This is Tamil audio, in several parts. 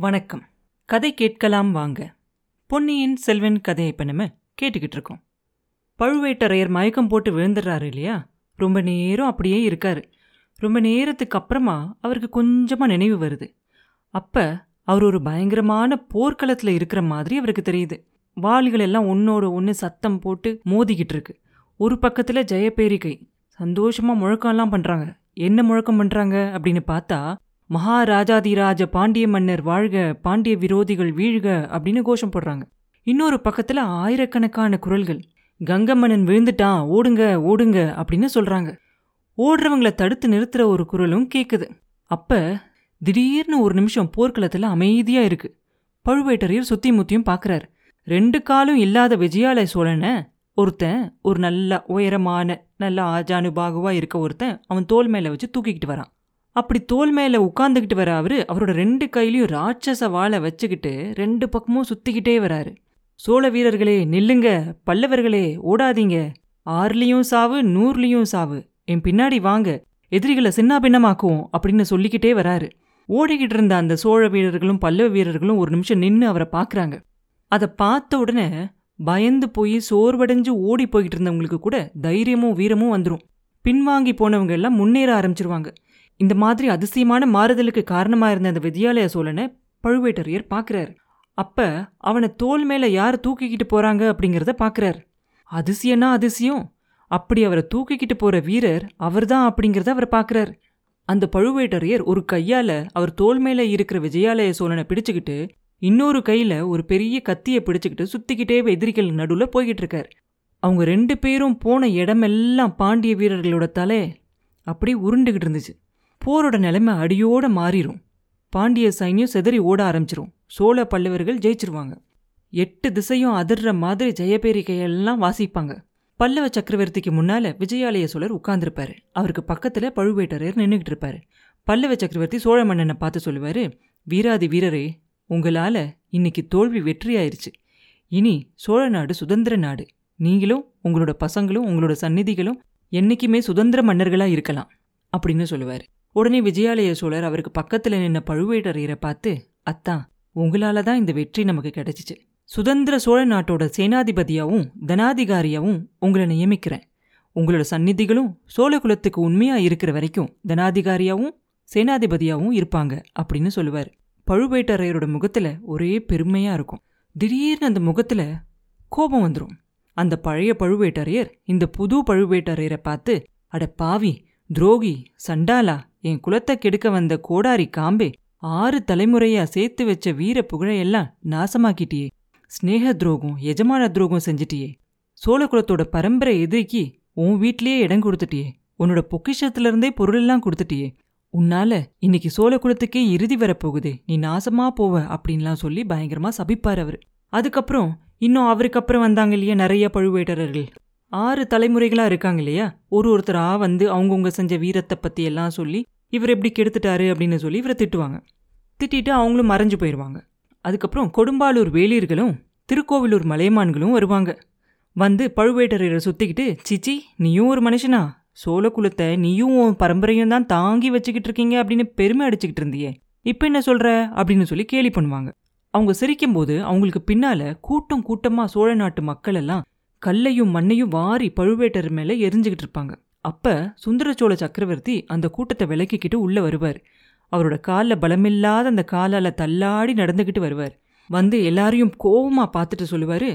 வணக்கம். கதை கேட்கலாம் வாங்க. பொன்னியின் செல்வன் கதையை இப்போ நம்ம கேட்டுக்கிட்டு இருக்கோம். பழுவேட்டரையர் மயக்கம் போட்டு விழுந்துடுறாரு இல்லையா? ரொம்ப நேரம் அப்படியே இருக்காரு. ரொம்ப நேரத்துக்கு அப்புறமா அவருக்கு கொஞ்சமாக நினைவு வருது. அப்போ அவர் ஒரு பயங்கரமான போர்க்களத்தில் இருக்கிற மாதிரி அவருக்கு தெரியுது. வாளிகள் எல்லாம் ஒன்னோட ஒன்று சத்தம் போட்டு மோதிக்கிட்டு இருக்கு. ஒரு பக்கத்தில் ஜெயபேரிகை சந்தோஷமாக முழக்கம்லாம் பண்ணுறாங்க என்ன முழக்கம் பண்ணுறாங்க அப்படின்னு பார்த்தா மகாராஜாதிராஜ பாண்டிய மன்னர் வாழ்க பாண்டிய விரோதிகள் வீழ்க அப்படின்னு கோஷம் போடுறாங்க. இன்னொரு பக்கத்துல ஆயிரக்கணக்கான குரல்கள். கங்கம்மன்னன் விழுந்துட்டான் ஓடுங்க ஓடுங்க அப்படின்னு சொல்றாங்க. ஓடுறவங்கள தடுத்து நிறுத்துற ஒரு குரலும் கேட்குது அப்ப திடீர்னு ஒரு நிமிஷம் போர்க்களத்துல அமைதியா இருக்கு. பழுவேட்டரையர் சுத்தி முத்தியும் பாக்குறாரு. ரெண்டு காலும் இல்லாத விஜயாலய சோழனை ஒருத்தன் ஒரு நல்ல உயரமான நல்ல ஆஜானுபாகுவா இருக்க ஒருத்தன் அவன் தோல் மேல வச்சு தூக்கிக்கிட்டு வரான். அப்படி தோல் மேல உட்காந்துக்கிட்டு வர அவரு அவரோட ரெண்டு கையிலையும் ராட்சச வாழை வச்சுக்கிட்டு ரெண்டு பக்கமும் சுத்திக்கிட்டே வராரு. சோழ வீரர்களே நில்லுங்க. பல்லவர்களே ஓடாதீங்க. ஆறுலயும் சாவு நூறுலயும் சாவு. என் பின்னாடி வாங்க. எதிரிகளை சின்னாபின்னமாக்குவோம் அப்படின்னு சொல்லிக்கிட்டே வராரு. ஓடிக்கிட்டு இருந்த அந்த சோழ வீரர்களும் பல்லவ வீரர்களும் ஒரு நிமிஷம் நின்று அவரை பார்க்குறாங்க அதை பார்த்த உடனே பயந்து போய் சோர்வடைஞ்சு ஓடி போய்கிட்டு இருந்தவங்களுக்கு கூட தைரியமும் வீரமும் வந்துடும் பின்வாங்கி போனவங்க எல்லாம் முன்னேற ஆரம்பிச்சிருவாங்க. இந்த மாதிரி அதிசயமான மாறுதலுக்கு காரணமாக இருந்த அந்த வித்யாலய சோழனை பழுவேட்டரையர் பார்க்கறாரு அப்போ அவனை தோல் மேலே யார் தூக்கிக்கிட்டு போகிறாங்க அப்படிங்கிறத பார்க்கறாரு அதிசயம்னா அதிசயம். அப்படி அவரை தூக்கிக்கிட்டு போகிற வீரர் அவர்தான் அப்படிங்கிறத அவர் பார்க்குறாரு அந்த பழுவேட்டரையர் ஒரு கையால் அவர் தோல் மேலே இருக்கிற விஜயாலய சோழனை பிடிச்சுக்கிட்டு இன்னொரு கையில் ஒரு பெரிய கத்தியை பிடிச்சிக்கிட்டு சுத்திக்கிட்டே எதிரிகள் நடுவில் போய்கிட்டு இருக்கார். அவங்க ரெண்டு பேரும் போன இடமெல்லாம் பாண்டிய வீரர்களோட தலை அப்படி உருண்டுகிட்டு இருந்துச்சு. போரோட நிலைமை அடியோட மாறிடும் பாண்டிய சைன்யம் செதறி ஓட ஆரம்பிச்சிரும். சோழ பல்லவர்கள் ஜெயிச்சிருவாங்க. எட்டு திசையும் அதிர்ற மாதிரி ஜெயபேரிகையெல்லாம் வாசிப்பாங்க. பல்லவ சக்கரவர்த்திக்கு முன்னால விஜயாலய சோழர் உட்கார்ந்துருப்பாரு. அவருக்கு பக்கத்துல பழுவேட்டரையர் நின்றுகிட்டு இருப்பாரு. பல்லவ சக்கரவர்த்தி சோழ மன்னனை பார்த்து சொல்லுவாரு வீராதி வீரரே உங்களால இன்னைக்கு தோல்வி வெற்றியாயிருச்சு. இனி சோழ நாடு சுதந்திர நாடு. நீங்களும் உங்களோட பசங்களும் உங்களோட சந்நிதிகளும் என்னைக்குமே சுதந்திர மன்னர்களா இருக்கலாம். அப்படின்னு சொல்லுவார். உடனே விஜயாலய சோழர் அவருக்கு பக்கத்துல நின்ன பழுவேட்டரையரை பார்த்து அத்தா உங்களால தான் இந்த வெற்றி நமக்கு கிடைச்சிச்சு. சுதந்திர சோழ நாட்டோட சேனாதிபதியாவும் தனாதிகாரியாவும் உங்களை நியமிக்கிறேன். உங்களோட சந்நிதிகளும் சோழ குலத்துக்கு உண்மையா இருக்கிற வரைக்கும் தனாதிகாரியாவும் சேனாதிபதியாவும் இருப்பாங்க அப்படின்னு சொல்லுவார். பழுவேட்டரையரோட முகத்துல ஒரே பெருமையா இருக்கும். திடீர்னு அந்த முகத்துல கோபம் வந்துடும் அந்த பழைய பழுவேட்டரையர் இந்த புது பழுவேட்டரையரை பார்த்து அட பாவி துரோகி சண்டாலா என் குலத்தை கெடுக்க வந்த கோடாரி காம்பே ஆறு தலைமுறையா சேர்த்து வச்ச வீர புகழையெல்லாம் நாசமாக்கிட்டியே. ஸ்னேக துரோகம் எஜமான துரோகம் செஞ்சிட்டியே. சோழ குலத்தோட பரம்பரை எதிரிக்கு உன் வீட்லேயே இடம் கொடுத்துட்டியே. உன்னோட பொக்கிஷத்துல இருந்தே பொருளெல்லாம் கொடுத்துட்டியே. உன்னால இன்னைக்கு சோழ குலத்துக்கே இறுதி வரப்போகுதே. நீ நாசமா போவ அப்படின்லாம் சொல்லி பயங்கரமா சபிப்பார் அவர். அதுக்கப்புறம் இன்னும் அவருக்கு அப்புறம் வந்தாங்க இல்லையா நிறைய பழுவேட்டரர்கள். ஆறு தலைமுறைகளாக இருக்காங்க இல்லையா? ஒரு ஒருத்தராக வந்து அவங்கவுங்க செஞ்ச வீரத்தை பற்றி எல்லாம் சொல்லி இவர் எப்படி கெடுத்துட்டாரு அப்படின்னு சொல்லி இவரை திட்டுவாங்க. திட்டிட்டு அவங்களும் மறைஞ்சு போயிடுவாங்க அதுக்கப்புறம் கொடும்பாலூர் வேலீர்களும் திருக்கோவிலூர் மலையமான்களும் வருவாங்க. வந்து பழுவேட்டரையரை சுத்திக்கிட்டு சிச்சி நீயும் ஒரு மனுஷனா? சோழ குலத்தை நீயும் உன் பரம்பரையும் தான் தாங்கி வச்சுக்கிட்டு இருக்கீங்க அப்படின்னு பெருமை அடிச்சுக்கிட்டு இருந்தியே. இப்போ என்ன சொல்கிற அப்படின்னு சொல்லி கேலி பண்ணுவாங்க. அவங்க சிரிக்கும்போது அவங்களுக்கு பின்னால கூட்டம் கூட்டமாக சோழ நாட்டு மக்கள் எல்லாம் கல்லையும் மண்ணையும் வாரி பழுவேட்டர் மேலே எரிஞ்சுக்கிட்டு இருப்பாங்க. அப்போ சுந்தரச்சோழ சக்கரவர்த்தி அந்த கூட்டத்தை விலக்கிக்கிட்டு உள்ளே வருவார். அவரோட காலில் பலமில்லாத அந்த காலால் தள்ளாடி நடந்துக்கிட்டு வருவார். வந்து எல்லாரையும் கோபமாக பார்த்துட்டு சொல்லுவார்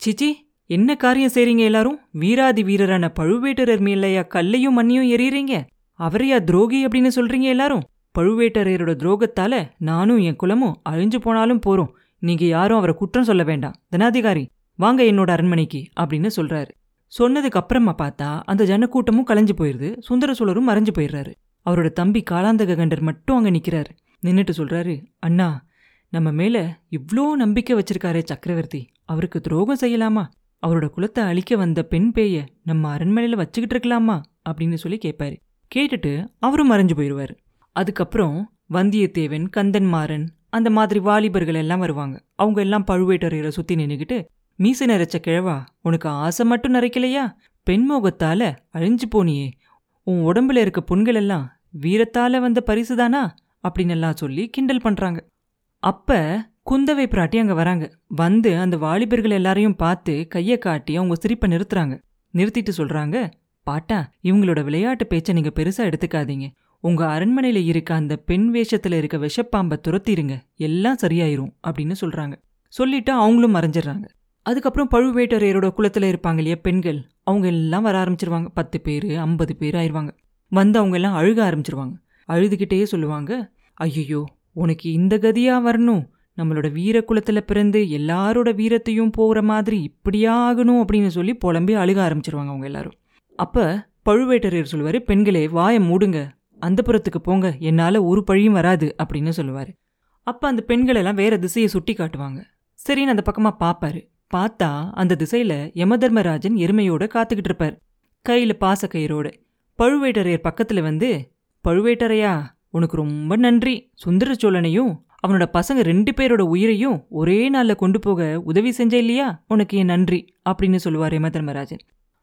சிச்சி என்ன காரியம் செய்கிறீங்க எல்லாரும்? வீராதி வீரரான பழுவேட்டரர் மேலையா கல்லையும் மண்ணையும் எறியறீங்க? அவரையா துரோகி அப்படின்னு சொல்கிறீங்க எல்லாரும்? பழுவேட்டரையரோட துரோகத்தால் நானும் என் குலமும் அழிஞ்சு போனாலும் போகிறோம் நீங்கள் யாரும் அவரை குற்றம் சொல்ல வேண்டாம். தனாதிகாரி வாங்க என்னோட அரண்மனைக்கு அப்படின்னு சொல்கிறாரு சொன்னதுக்கு அப்புறமா பார்த்தா அந்த ஜனக்கூட்டமும் கலைஞ்சு போயிடுது சுந்தர சோழரும் மறைஞ்சு போயிடுறாரு. அவரோட தம்பி காலாந்தக கண்டர் மட்டும் அங்கே நிற்கிறாரு நின்றுட்டு சொல்கிறாரு அண்ணா நம்ம மேலே இவ்வளோ நம்பிக்கை வச்சிருக்காரே சக்கரவர்த்தி. அவருக்கு துரோகம் செய்யலாமா? அவரோட குலத்தை அழிக்க வந்த பெண் பேய நம்ம அரண்மனையில் வச்சுக்கிட்டு இருக்கலாமா? அப்படின்னு சொல்லி கேட்பாரு. கேட்டுட்டு அவரும் மறைஞ்சு போயிடுவார் அதுக்கப்புறம் வந்தியத்தேவன் கந்தன்மாறன் அந்த மாதிரி வாலிபர்கள் எல்லாம் வருவாங்க. அவங்க எல்லாம் பழுவேட்டரையரை சுற்றி நின்றுக்கிட்டு மீசை நிறைச்ச கிழவா உனக்கு ஆசை மட்டும் நிறைக்கலையா பெண்மோகத்தால அழிஞ்சு போனியே. உன் உடம்புல இருக்க புண்கள் எல்லாம் வீரத்தால வந்த பரிசுதானா? அப்படின்னு எல்லாம் சொல்லி கிண்டல் பண்றாங்க. அப்ப குந்தவை பிராட்டி அங்க வராங்க. வந்து அந்த வாலிபர்கள் எல்லாரையும் பார்த்து கையை காட்டி அவங்க சிரிப்பை நிறுத்துறாங்க. நிறுத்திட்டு சொல்றாங்க பாட்டா இவங்களோட விளையாட்டு பேச்சை நீங்க பெருசா எடுத்துக்காதீங்க. உங்க அரண்மனையில இருக்க அந்த பெண் வேஷத்துல இருக்க விஷப்பாம்பை துரத்திருங்க. எல்லாம் சரியாயிரும். அப்படின்னு சொல்றாங்க. சொல்லிட்டு அவங்களும் மறைஞ்சிடுறாங்க. அதுக்கப்புறம் பழுவேட்டரையரோட குளத்தில் இருப்பாங்க இல்லையா பெண்கள். அவங்க எல்லாம் வர ஆரம்பிச்சிருவாங்க. பத்து பேர் ஐம்பது பேர் ஆயிடுவாங்க வந்து அவங்க எல்லாம் அழுக ஆரம்பிச்சிருவாங்க. அழுதுகிட்டே சொல்லுவாங்க ஐயோ உனக்கு இந்த கதியாக வரணும். நம்மளோட வீர குலத்தில் பிறந்து எல்லாரோட வீரத்தையும் போகிற மாதிரி இப்படியா ஆகணும் அப்படின்னு சொல்லி புலம்பி அழுக ஆரம்பிச்சிருவாங்க அவங்க எல்லாரும். அப்போ பழுவேட்டரையர் சொல்லுவார் பெண்களே வாயை மூடுங்க. அந்த புறத்துக்கு போங்க. என்னால் ஒரு பழியும் வராது அப்படின்னு சொல்லுவார். அப்போ அந்த பெண்களெல்லாம் வேறு திசையை சுட்டி காட்டுவாங்க சரின்னு அந்த பக்கமாக பார்ப்பாரு பார்த்தா அந்த திசையில யமதர்மராஜன் எருமையோட காத்துக்கிட்டு இருப்பார். கையில பாசக்கயிறோட பழுவேட்டரையர் பக்கத்துல வந்து பழுவேட்டரையா உனக்கு ரொம்ப நன்றி. சுந்தர சோழனையும் அவனோட பசங்க ரெண்டு பேரோட உயிரையும் ஒரே நாள்ல கொண்டு போக உதவி செஞ்ச இல்லையா? உனக்கு என் நன்றி? அப்படின்னு சொல்லுவார் யமதர்மராஜன்.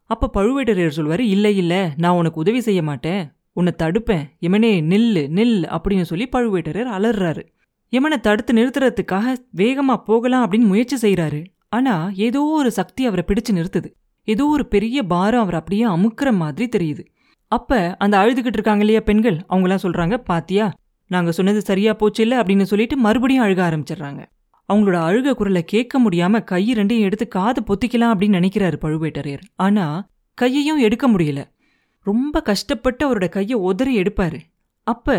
அப்ப பழுவேட்டரையர் சொல்வாரு இல்லை இல்ல நான் உனக்கு உதவி செய்ய மாட்டேன். உன்னை தடுப்பேன். யமனே நில்லு நில் அப்படின்னு சொல்லி பழுவேட்டரையர் அலறாரு. யமனை தடுத்து நிறுத்துறதுக்காக வேகமா போகலாம் அப்படின்னு முயற்சி செய்யறாரு ஆனா ஏதோ ஒரு சக்தி அவரை பிடிச்சு நிறுத்துது. ஏதோ ஒரு பெரிய பாரம் அவர் அப்படியே அமுக்கிற மாதிரி தெரியுது. அப்ப அந்த அழுதுகிட்டு இருக்காங்க இல்லையா பெண்கள்? அவங்களாம் சொல்றாங்க பாத்தியா நாங்க சொன்னது சரியா போச்சு இல்ல அப்படின்னு சொல்லிட்டு மறுபடியும் அழுக ஆரம்பிச்சிடுறாங்க. அவங்களோட அழுக குரலை கேட்க முடியாம கை ரெண்டையும் எடுத்து காது பொத்திக்கலாம் அப்படின்னு நினைக்கிறாரு பழுவேட்டரையர். ஆனா கையையும் எடுக்க முடியல. ரொம்ப கஷ்டப்பட்டு அவரோட கையை உதறி எடுப்பாரு. அப்ப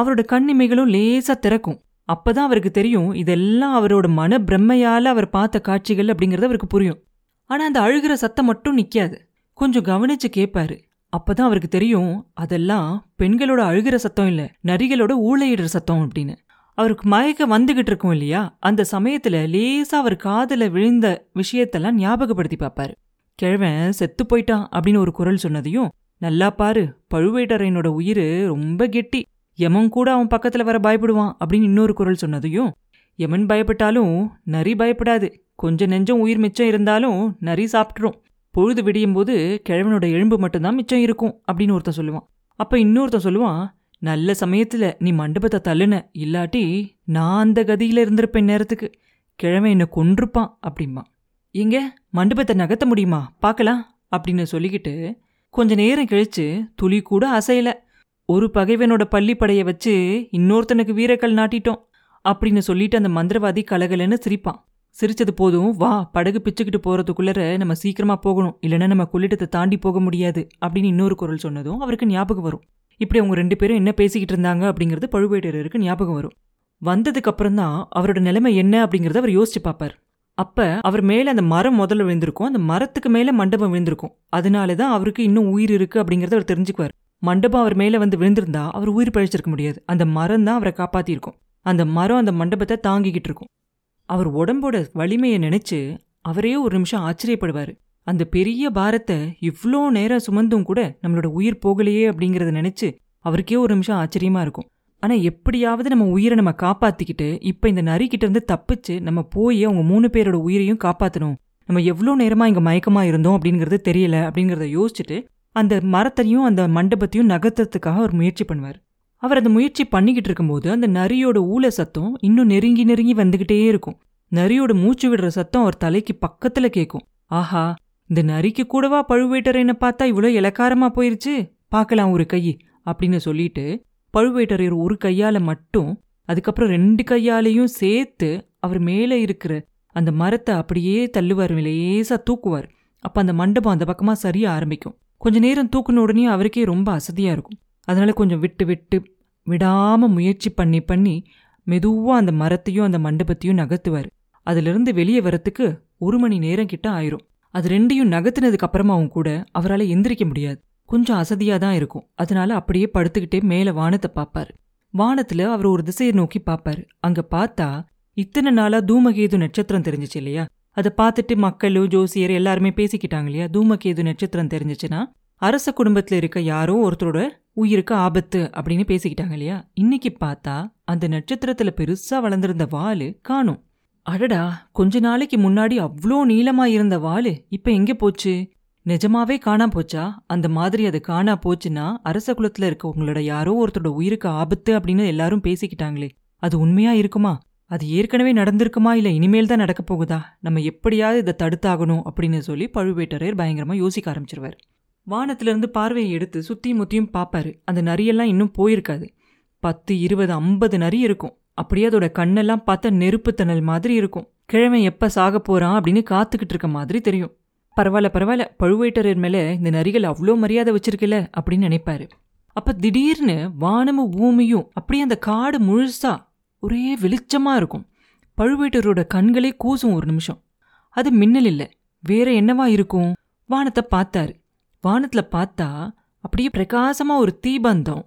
அவரோட கண்ணிமைகளும் லேசா திறக்கும். அப்பதான் அவருக்கு தெரியும் இதெல்லாம் அவரோட மன அவர் பார்த்த காட்சிகள் அப்படிங்கறது அவருக்கு புரியும். ஆனா அந்த அழுகிற சத்தம் மட்டும் நிக்காது. கொஞ்சம் கவனிச்சு கேட்பாரு அப்பதான் அவருக்கு தெரியும் அதெல்லாம் பெண்களோட அழுகிற சத்தம் இல்ல நரிகளோட ஊழையிடுற சத்தம் அப்படின்னு. அவருக்கு மயக்க வந்துகிட்டு இருக்கும் இல்லையா? அந்த சமயத்துல லேசா அவர் காதல விழுந்த விஷயத்தெல்லாம் ஞாபகப்படுத்தி பார்ப்பாரு. கிழவன் செத்து போயிட்டான் அப்படின்னு ஒரு குரல் சொன்னதையும் நல்லா பாரு பழுவேட்டரையனோட உயிர் ரொம்ப கெட்டி. யமன் கூட அவன் பக்கத்தில் வர பயப்படுவான் அப்படின்னு இன்னொரு குரல் சொன்னதையும் யமன் பயப்பட்டாலும் நரி பயப்படாது. கொஞ்சம் நெஞ்சம் உயிர் மிச்சம் இருந்தாலும் நரி சாப்பிட்டுரும். பொழுது விடியும் போது கிழவனோட எலும்பு மட்டும்தான் மிச்சம் இருக்கும் அப்படின்னு ஒருத்தன் சொல்லுவான். அப்போ இன்னொருத்தன் சொல்லுவான் நல்ல சமயத்தில் நீ மண்டபத்தை தள்ளுன இல்லாட்டி நான் அந்த கதியில் இருந்திருப்பேன் நேரத்துக்கு. கிழவன் என்னை கொன்றுப்பான் அப்படிம்பான். எங்க? மண்டபத்தை நகர்த்த முடியுமா? பார்க்கலாம் அப்படின்னு சொல்லிக்கிட்டு கொஞ்ச நேரம் கழிச்சு துளி கூட அசையலை. ஒரு பகைவனோட பள்ளிப்படையை வச்சு இன்னொருத்தனுக்கு வீரக்கல் நாட்டிட்டோம் அப்படின்னு சொல்லிட்டு அந்த மந்திரவாதி கலகலன்னு சிரிப்பான். சிரிச்சது போதும் வா படகு பிச்சுக்கிட்டு போறதுக்குள்ளர நம்ம சீக்கிரமா போகணும். இல்லைன்னா நம்ம கொள்ளிட்டத்தை தாண்டி போக முடியாது. அப்படின்னு இன்னொரு குரல் சொன்னதும் அவருக்கு ஞாபகம் வரும். இப்படி அவங்க ரெண்டு பேரும் என்ன பேசிக்கிட்டு இருந்தாங்க அப்படிங்கிறது பழுவேட்டரருக்கு ஞாபகம் வரும். வந்ததுக்கப்புறம் தான் அவரோட நிலைமை என்ன அப்படிங்கிறத அவர் யோசிச்சு பார்ப்பார். அப்ப அவர் மேல அந்த மரம் முதல்ல விழுந்திருக்கும். அந்த மரத்துக்கு மேல மண்டபம் விழுந்திருக்கும். அதனால தான் அவருக்கு இன்னும் உயிர் இருக்கு அப்படிங்கறத அவர் தெரிஞ்சுக்குவார். மண்டபம் அவர் மேல வந்து விழுந்திருந்தா அவர் உயிர் பழிச்சிருக்க முடியாது. அந்த மரம் தான் அவரை காப்பாத்திருக்கும் அந்த மரம் அந்த மண்டபத்தை தாங்கிக்கிட்டு இருக்கும். அவர் உடம்போட வலிமையை நினைச்சு அவரே ஒரு நிமிஷம் ஆச்சரியப்படுவாரு. அந்த பெரிய பாரத்தை இவ்வளோ நேரம் சுமந்தும் கூட நம்மளோட உயிர் போகலையே அப்படிங்கறத நினைச்சு அவருக்கே ஒரு நிமிஷம் ஆச்சரியமா இருக்கும். ஆனா எப்படியாவது நம்ம உயிரை நம்ம காப்பாத்திக்கிட்டு இப்ப இந்த நரிக்கிட்டேருந்து தப்பிச்சு நம்ம போய் அவங்க மூணு பேரோட உயிரையும் காப்பாத்தணும். நம்ம எவ்வளோ நேரமா இங்க மயக்கமா இருந்தோம் அப்படிங்கறது தெரியல அப்படிங்கறத யோசிச்சுட்டு அந்த மரத்தையும் அந்த மண்டபத்தையும் நகர்த்துறதுக்காக அவர் முயற்சி பண்ணுவார். அவர் அந்த முயற்சி பண்ணிக்கிட்டு இருக்கும்போது அந்த நரியோட ஊழ சத்தம் இன்னும் நெருங்கி நெருங்கி வந்துகிட்டே இருக்கும். நரியோட மூச்சு விடுற சத்தம் அவர் தலைக்கு பக்கத்துல கேட்கும் ஆஹா இந்த நரிக்கு கூடவா பழுவேட்டரையனை பார்த்தா இவ்வளோ இலக்காரமா போயிருச்சு? பார்க்கலாம் ஒரு கை அப்படின்னு சொல்லிட்டு பழுவேட்டரையர் ஒரு கையால மட்டும் அதுக்கப்புறம் ரெண்டு கையாலையும் சேர்த்து அவர் மேலே இருக்கிற அந்த மரத்தை அப்படியே தள்ளுவார் லேசாக தூக்குவார். அப்ப அந்த மண்டபம் அந்த பக்கமா சரிய ஆரம்பிக்கும். கொஞ்ச நேரம் தூக்குன உடனே அவருக்கே ரொம்ப அசதியாக இருக்கும். அதனால கொஞ்சம் விட்டு விட்டு விடாமல் முயற்சி பண்ணி பண்ணி மெதுவாக அந்த மரத்தையும் அந்த மண்டபத்தையும் நகர்த்துவார். அதிலிருந்து வெளியே வரத்துக்கு ஒரு மணி நேரம் கிட்ட ஆயிரும். அது ரெண்டையும் நகர்த்தினதுக்கு அப்புறமாவும் கூட அவரால் எந்திரிக்க முடியாது. கொஞ்சம் அசதியாக தான் இருக்கும். அதனால அப்படியே படுத்துக்கிட்டே மேலே வானத்தை பார்ப்பாரு. வானத்தில் அவர் ஒரு திசையை நோக்கி பார்ப்பாரு. அங்கே பார்த்தா இத்தனை நாளாக தூமகேது நட்சத்திரம் தெரிஞ்சிச்சு இல்லையா? அதை பார்த்துட்டு மக்களும் ஜோசியர் எல்லாருமே பேசிக்கிட்டாங்க இல்லையா தூமகேது நட்சத்திரம் தெரிஞ்சிச்சுன்னா அரச குடும்பத்துல இருக்க யாரோ ஒருத்தரோட உயிருக்கு ஆபத்து அப்படின்னு பேசிக்கிட்டாங்க இல்லையா இன்னைக்கு பார்த்தா அந்த நட்சத்திரத்துல பெருசா வளர்ந்திருந்த வாலு காணும். அடடா கொஞ்ச நாளைக்கு முன்னாடி அவ்வளோ நீளமா இருந்த வாலு இப்ப எங்க போச்சு? நிஜமாவே காணா போச்சா? அந்த மாதிரி அது காணா போச்சுன்னா அரச குலத்தில் இருக்கவங்களோட யாரோ ஒருத்தரோட உயிருக்கு ஆபத்து அப்படின்னு எல்லாரும் பேசிக்கிட்டாங்களே. அது உண்மையா இருக்குமா? அது ஏற்கனவே நடந்திருக்குமா இல்லை இனிமேல் தான் நடக்க போகுதா? நம்ம எப்படியாவது இதை தடுத்தாகணும் அப்படின்னு சொல்லி பழுவேட்டரையர் பயங்கரமாக யோசிக்க ஆரம்பிச்சிருவார். வானத்திலிருந்து பார்வையை எடுத்து சுற்றியும் முத்தியும் பார்ப்பாரு. அந்த நரியெல்லாம் இன்னும் போயிருக்காது. பத்து இருபது ஐம்பது நரி இருக்கும். அப்படியே அதோட கண்ணெல்லாம் பார்த்தா நெருப்பு மாதிரி இருக்கும். கிழமை எப்போ சாக போகிறான் அப்படின்னு காத்துக்கிட்டு இருக்க மாதிரி தெரியும். பரவாயில்ல பரவாயில்ல பழுவேட்டரையர் மேலே இந்த நரிகள் அவ்வளோ மரியாதை வச்சிருக்கல அப்படின்னு நினைப்பாரு. அப்போ திடீர்னு வானமும் பூமியும் அப்படியே அந்த காடு முழுசாக ஒரே வெளிச்சமா இருக்கும். பழுவேட்டரோட கண்களே கூசும் ஒரு நிமிஷம். அது மின்னல் இல்லை. வேற என்னவா இருக்கும்? வானத்தை பார்த்தாரு. வானத்துல பார்த்தா அப்படியே பிரகாசமா ஒரு தீபந்தம்.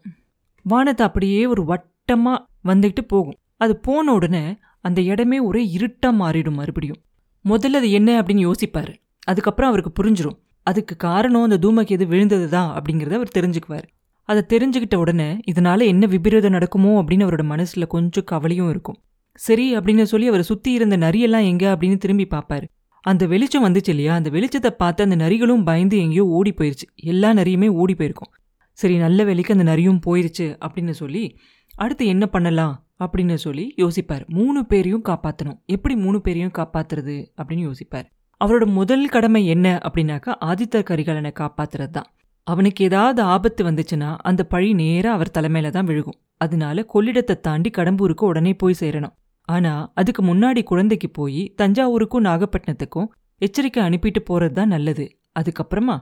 வானத்தை அப்படியே ஒரு வட்டமா வந்துக்கிட்டு போகும். அது போன உடனே அந்த இடமே ஒரே இருட்டாக மாறிடும் மறுபடியும். முதல்ல அது என்ன அப்படின்னு யோசிப்பாரு. அதுக்கப்புறம் அவருக்கு புரிஞ்சிடும் அதுக்கு காரணம் அந்த தூமகேது விழுந்தது தான் அப்படிங்கிறத அவர் தெரிஞ்சுக்குவார். அதை தெரிஞ்சுக்கிட்ட உடனே இதனால என்ன விபரீதம் நடக்குமோ அப்படின்னு அவரோட மனசுல கொஞ்சம் கவலையும் இருக்கும். சரி அப்படின்னு சொல்லி அவரை சுத்தி இருந்த நரியெல்லாம் எங்க அப்படின்னு திரும்பி பார்ப்பாரு. அந்த வெளிச்சம் வந்துச்சு இல்லையா? அந்த வெளிச்சத்தை பார்த்து அந்த நரிகளும் பயந்து எங்கேயோ ஓடி போயிருச்சு. எல்லா நரியுமே ஓடி போயிருக்கும். சரி நல்ல வேலைக்கு அந்த நரியும் போயிருச்சு அப்படின்னு சொல்லி அடுத்து என்ன பண்ணலாம் அப்படின்னு சொல்லி யோசிப்பார். மூணு பேரையும் காப்பாற்றணும் எப்படி மூணு பேரையும் காப்பாற்றுறது அப்படின்னு யோசிப்பார். அவரோட முதல் கடமை என்ன அப்படின்னாக்கா ஆதித்தர் கரிகாலனை காப்பாத்துறது தான் அவனுக்கு ஏதாவது ஆபத்து வந்துச்சுன்னா அந்த பழி நேராக அவர் தலைமையில தான் விழுகும். அதனால கொள்ளிடத்தை தாண்டி கடம்பூருக்கு உடனே போய் சேரணும். ஆனா அதுக்கு முன்னாடி குழந்தைக்கு போய் தஞ்சாவூருக்கும் நாகப்பட்டினத்துக்கும் எச்சரிக்கை அனுப்பிட்டு போறது தான் நல்லது. அதுக்கப்புறமா?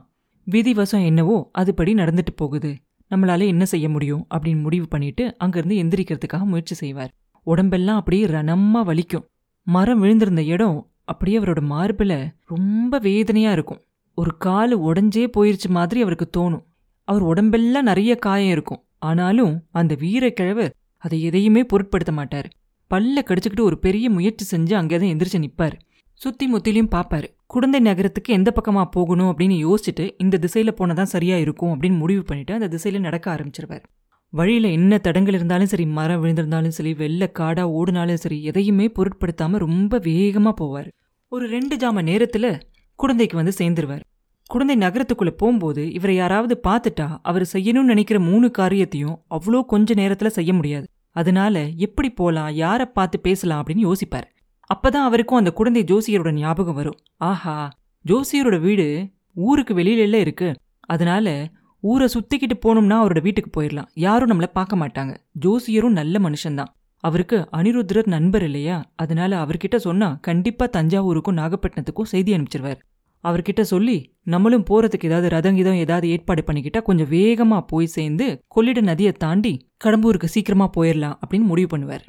விதிவசம் என்னவோ அதுபடி நடந்துட்டு போகுது. நம்மளால என்ன செய்ய முடியும் அப்படின்னு முடிவு பண்ணிட்டு அங்கிருந்து எந்திரிக்கிறதுக்காக முயற்சி செய்வார். உடம்பெல்லாம் அப்படியே ரணமா வலிக்கும். மரம் விழுந்திருந்த இடம் அப்படியே அவரோட மார்பில் ரொம்ப வேதனையா இருக்கும். ஒரு கால் உடஞ்சே போயிருச்சு மாதிரி அவருக்கு தோணும். அவர் உடம்பெல்லாம் நிறைய காயம் இருக்கும். ஆனாலும் அந்த வீரக்கிழவர் அதை எதையுமே பொருட்படுத்த மாட்டார். பல்ல கடிச்சுக்கிட்டு ஒரு பெரிய முயற்சி செஞ்சு அங்கே தான் எந்திரிச்சு நிற்பார் சுற்றி முத்திலையும் பார்ப்பாரு குழந்தை நகரத்துக்கு எந்த பக்கமாக போகணும் அப்படின்னு யோசிச்சுட்டு இந்த திசையில போனதான் சரியாக இருக்கும் அப்படின்னு முடிவு பண்ணிவிட்டு அந்த திசையில் நடக்க ஆரம்பிச்சிருவார். வழியில் என்ன தடங்கள் இருந்தாலும் சரி மரம் விழுந்திருந்தாலும் சரி வெள்ளை காடாக ஓடினாலும் சரி எதையுமே பொருட்படுத்தாமல் ரொம்ப வேகமாக போவார். ஒரு ரெண்டு ஜாம நேரத்தில் குழந்தைக்கு வந்து சேர்ந்துருவார். குழந்தை நகரத்துக்குள்ள போகும்போது இவரை யாராவது பார்த்துட்டா அவர் செய்யணும்னு நினைக்கிற மூணு காரியத்தையும் அவ்வளோ கொஞ்ச நேரத்துல செய்ய முடியாது. அதனால எப்படி போலாம் யாரை பார்த்து பேசலாம் அப்படின்னு யோசிப்பார். அப்பதான் அவருக்கும் அந்த குழந்தை ஜோசியரோட ஞாபகம் வரும். ஆஹா ஜோசியரோட வீடு ஊருக்கு வெளியில இருக்கு. அதனால ஊரை சுத்திக்கிட்டு போனோம்னா அவரோட வீட்டுக்கு போயிடலாம் யாரும் நம்மள பார்க்க மாட்டாங்க. ஜோசியரும் நல்ல மனுஷன்தான். அவருக்கு அனிருத்ரர் நண்பர் இல்லையா? அதனால அவர்கிட்ட சொன்னா கண்டிப்பா தஞ்சாவூருக்கும் நாகப்பட்டினத்துக்கும் செய்தி அனுப்பிச்சிருவார். அவர்கிட்ட சொல்லி நம்மளும் போறதுக்கு ஏதாவது ரதங்கிதம் ஏதாவது ஏற்பாடு பண்ணிக்கிட்டா கொஞ்சம் வேகமா போய் சேர்ந்து கொள்ளிட நதியை தாண்டி கடம்பூருக்கு சீக்கிரமா போயிடலாம் அப்படின்னு முடிவு பண்ணுவார்.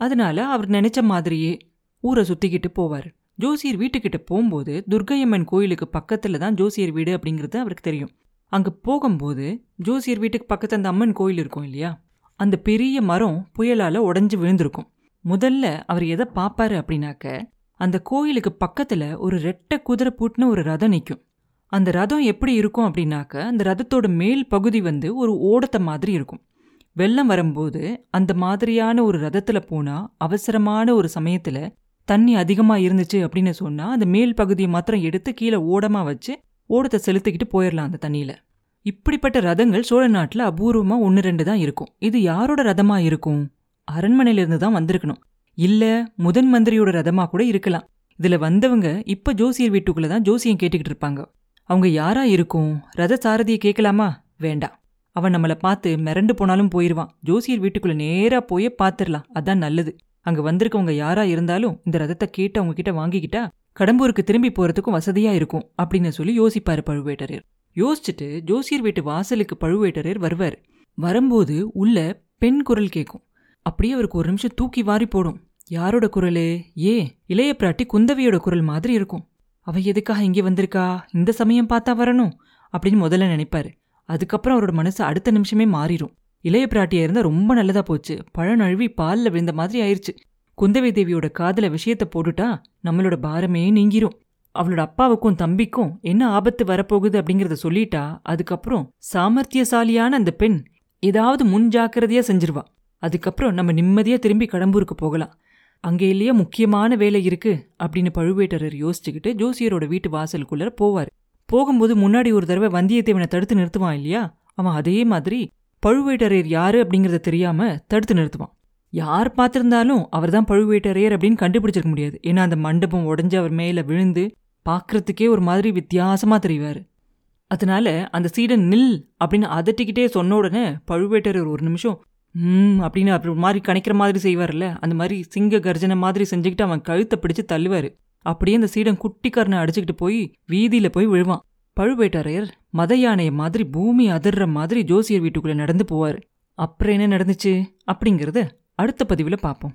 அதனால அவர் நினைச்ச மாதிரியே ஊரை சுத்திக்கிட்டு போவார். ஜோசியர் வீட்டுக்கிட்ட போகும்போது துர்கையம்மன் கோயிலுக்கு பக்கத்துல தான் ஜோசியர் வீடு அப்படிங்கிறது அவருக்கு தெரியும். அங்க போகும்போது ஜோசியர் வீட்டுக்கு பக்கத்து அந்த அம்மன் கோயில் இருக்கும் இல்லையா? அந்த பெரிய மரம் புயலால் உடஞ்சி விழுந்திருக்கும். முதல்ல அவர் எதை பார்ப்பாரு அப்படின்னாக்க அந்த கோயிலுக்கு பக்கத்துல ஒரு ரெட்டை குதிரை பூட்டின ஒரு ரதம் நிற்கும் அந்த ரதம் எப்படி இருக்கும் அப்படின்னாக்க அந்த ரதத்தோட மேல் பகுதி வந்து ஒரு ஓடத்தை மாதிரி இருக்கும். வெள்ளம் வரும்போது அந்த மாதிரியான ஒரு ரதத்தில் போனால் அவசரமான ஒரு சமயத்தில் தண்ணி அதிகமாக இருந்துச்சு அப்படின்னு சொன்னால் அந்த மேல் பகுதியை மாத்திரம் எடுத்து கீழே ஓடமாக வச்சு ஓடத்தை செலுத்திக்கிட்டு போயிடலாம் அந்த தண்ணியில. இப்படிப்பட்ட ரதங்கள் சோழ நாட்டுல அபூர்வமா ஒன்று ரெண்டு தான் இருக்கும். இது யாரோட ரதமா இருக்கும்? அரண்மனையிலிருந்து தான் வந்திருக்கணும். இல்ல முதன் மந்திரியோட ரதமா கூட இருக்கலாம். இதுல வந்தவங்க இப்ப ஜோசியர் வீட்டுக்குள்ளே தான் ஜோசியம் கேட்டுக்கிட்டு இருப்பாங்க. அவங்க யாரா இருக்கும்? ரத சாரதியை கேட்கலாமா? வேண்டாம். அவன் நம்மள பார்த்து மிரண்டு போனாலும் போயிருவான். ஜோசியர் வீட்டுக்குள்ள நேரா போயே பார்த்துடலாம். அதான் நல்லது. அங்க வந்திருக்கவங்க யாரா இருந்தாலும் இந்த ரதத்தை கேட்டு அவங்க கிட்ட வாங்கிக்கிட்டா கடம்பூருக்கு திரும்பி போறதுக்கும் வசதியா இருக்கும் அப்படின்னு சொல்லி யோசிப்பாரு பழுவேட்டரையர். யோசிச்சுட்டு ஜோசியர் வீட்டு வாசலுக்கு பழுவேட்டரையர் வருவார். வரும்போது உள்ள பெண் குரல் கேட்கும் அப்படியே அவருக்கு ஒரு நிமிஷம் தூக்கி வாரி போடும். யாரோட குரலு? ஏ இளைய பிராட்டி குந்தவியோட குரல் மாதிரி இருக்கும். அவ எதுக்காக இங்கே வந்திருக்கா? இந்த சமயம் பார்த்தா வரணும் அப்படின்னு முதல்ல நினைப்பாரு. அதுக்கப்புறம் அவரோட மனசு அடுத்த நிமிஷமே மாறிடும் இளைய பிராட்டியா இருந்தா ரொம்ப நல்லதா போச்சு. பழம் நழுவி பால்ல விழுந்த மாதிரி ஆயிருச்சு. குந்தவை தேவியோட காதல விஷயத்த போட்டுட்டா நம்மளோட பாரமே நீங்கிரும். அவளோட அப்பாவுக்கும் தம்பிக்கும் என்ன ஆபத்து வரப்போகுது அப்படிங்கறத சொல்லிட்டா அதுக்கப்புறம் சாமர்த்தியசாலியான அந்த பெண் ஏதாவது முன் ஜாக்கிரதையா செஞ்சிருவா. அதுக்கப்புறம் நம்ம நிம்மதியா திரும்பி கடம்பூருக்கு போகலாம். அங்கே இல்லையே முக்கியமான வேலை இருக்கு அப்படின்னு பழுவேட்டரர் யோசிச்சுக்கிட்டு ஜோசியரோட வீட்டு வாசலுக்குள்ள போவார். போகும்போது முன்னாடி ஒரு தடவை வந்தியத்தேவனை தடுத்து நிறுத்துவான் இல்லையா? அவன் அதே மாதிரி பழுவேட்டரையர் யாரு அப்படிங்கறத தெரியாம தடுத்து நிறுத்துவான். யார் பார்த்திருந்தாலும் அவர் தான் பழுவேட்டரையர் அப்படின்னு கண்டுபிடிச்சிருக்க முடியாது. ஏன்னா அந்த மண்டபம் உடஞ்சி அவர் மேலே விழுந்து பார்க்கறதுக்கே ஒரு மாதிரி வித்தியாசமாக தெரிவார். அதனால அந்த சீடன் நில் அப்படின்னு அதட்டிக்கிட்டே சொன்ன உடனே பழுவேட்டரையர் ஒரு நிமிஷம் ம் அப்படின்னு அப்படி ஒரு மாதிரி கணிக்கிற மாதிரி செய்வார்ல அந்த மாதிரி சிங்க கர்ஜனை மாதிரி செஞ்சுக்கிட்டு அவன் கழுத்தை பிடிச்சு தள்ளுவார். அப்படியே அந்த சீடன் குட்டிக்காரனை அடிச்சுக்கிட்டு போய் வீதியில் போய் விழுவான். பழுவேட்டரையர் மத யானையை மாதிரி பூமி அதிர்ற மாதிரி ஜோசியர் வீட்டுக்குள்ளே நடந்து போவார். அப்புறம் என்ன நடந்துச்சு அப்படிங்கறத அடுத்த பதிவில் பார்ப்போம்.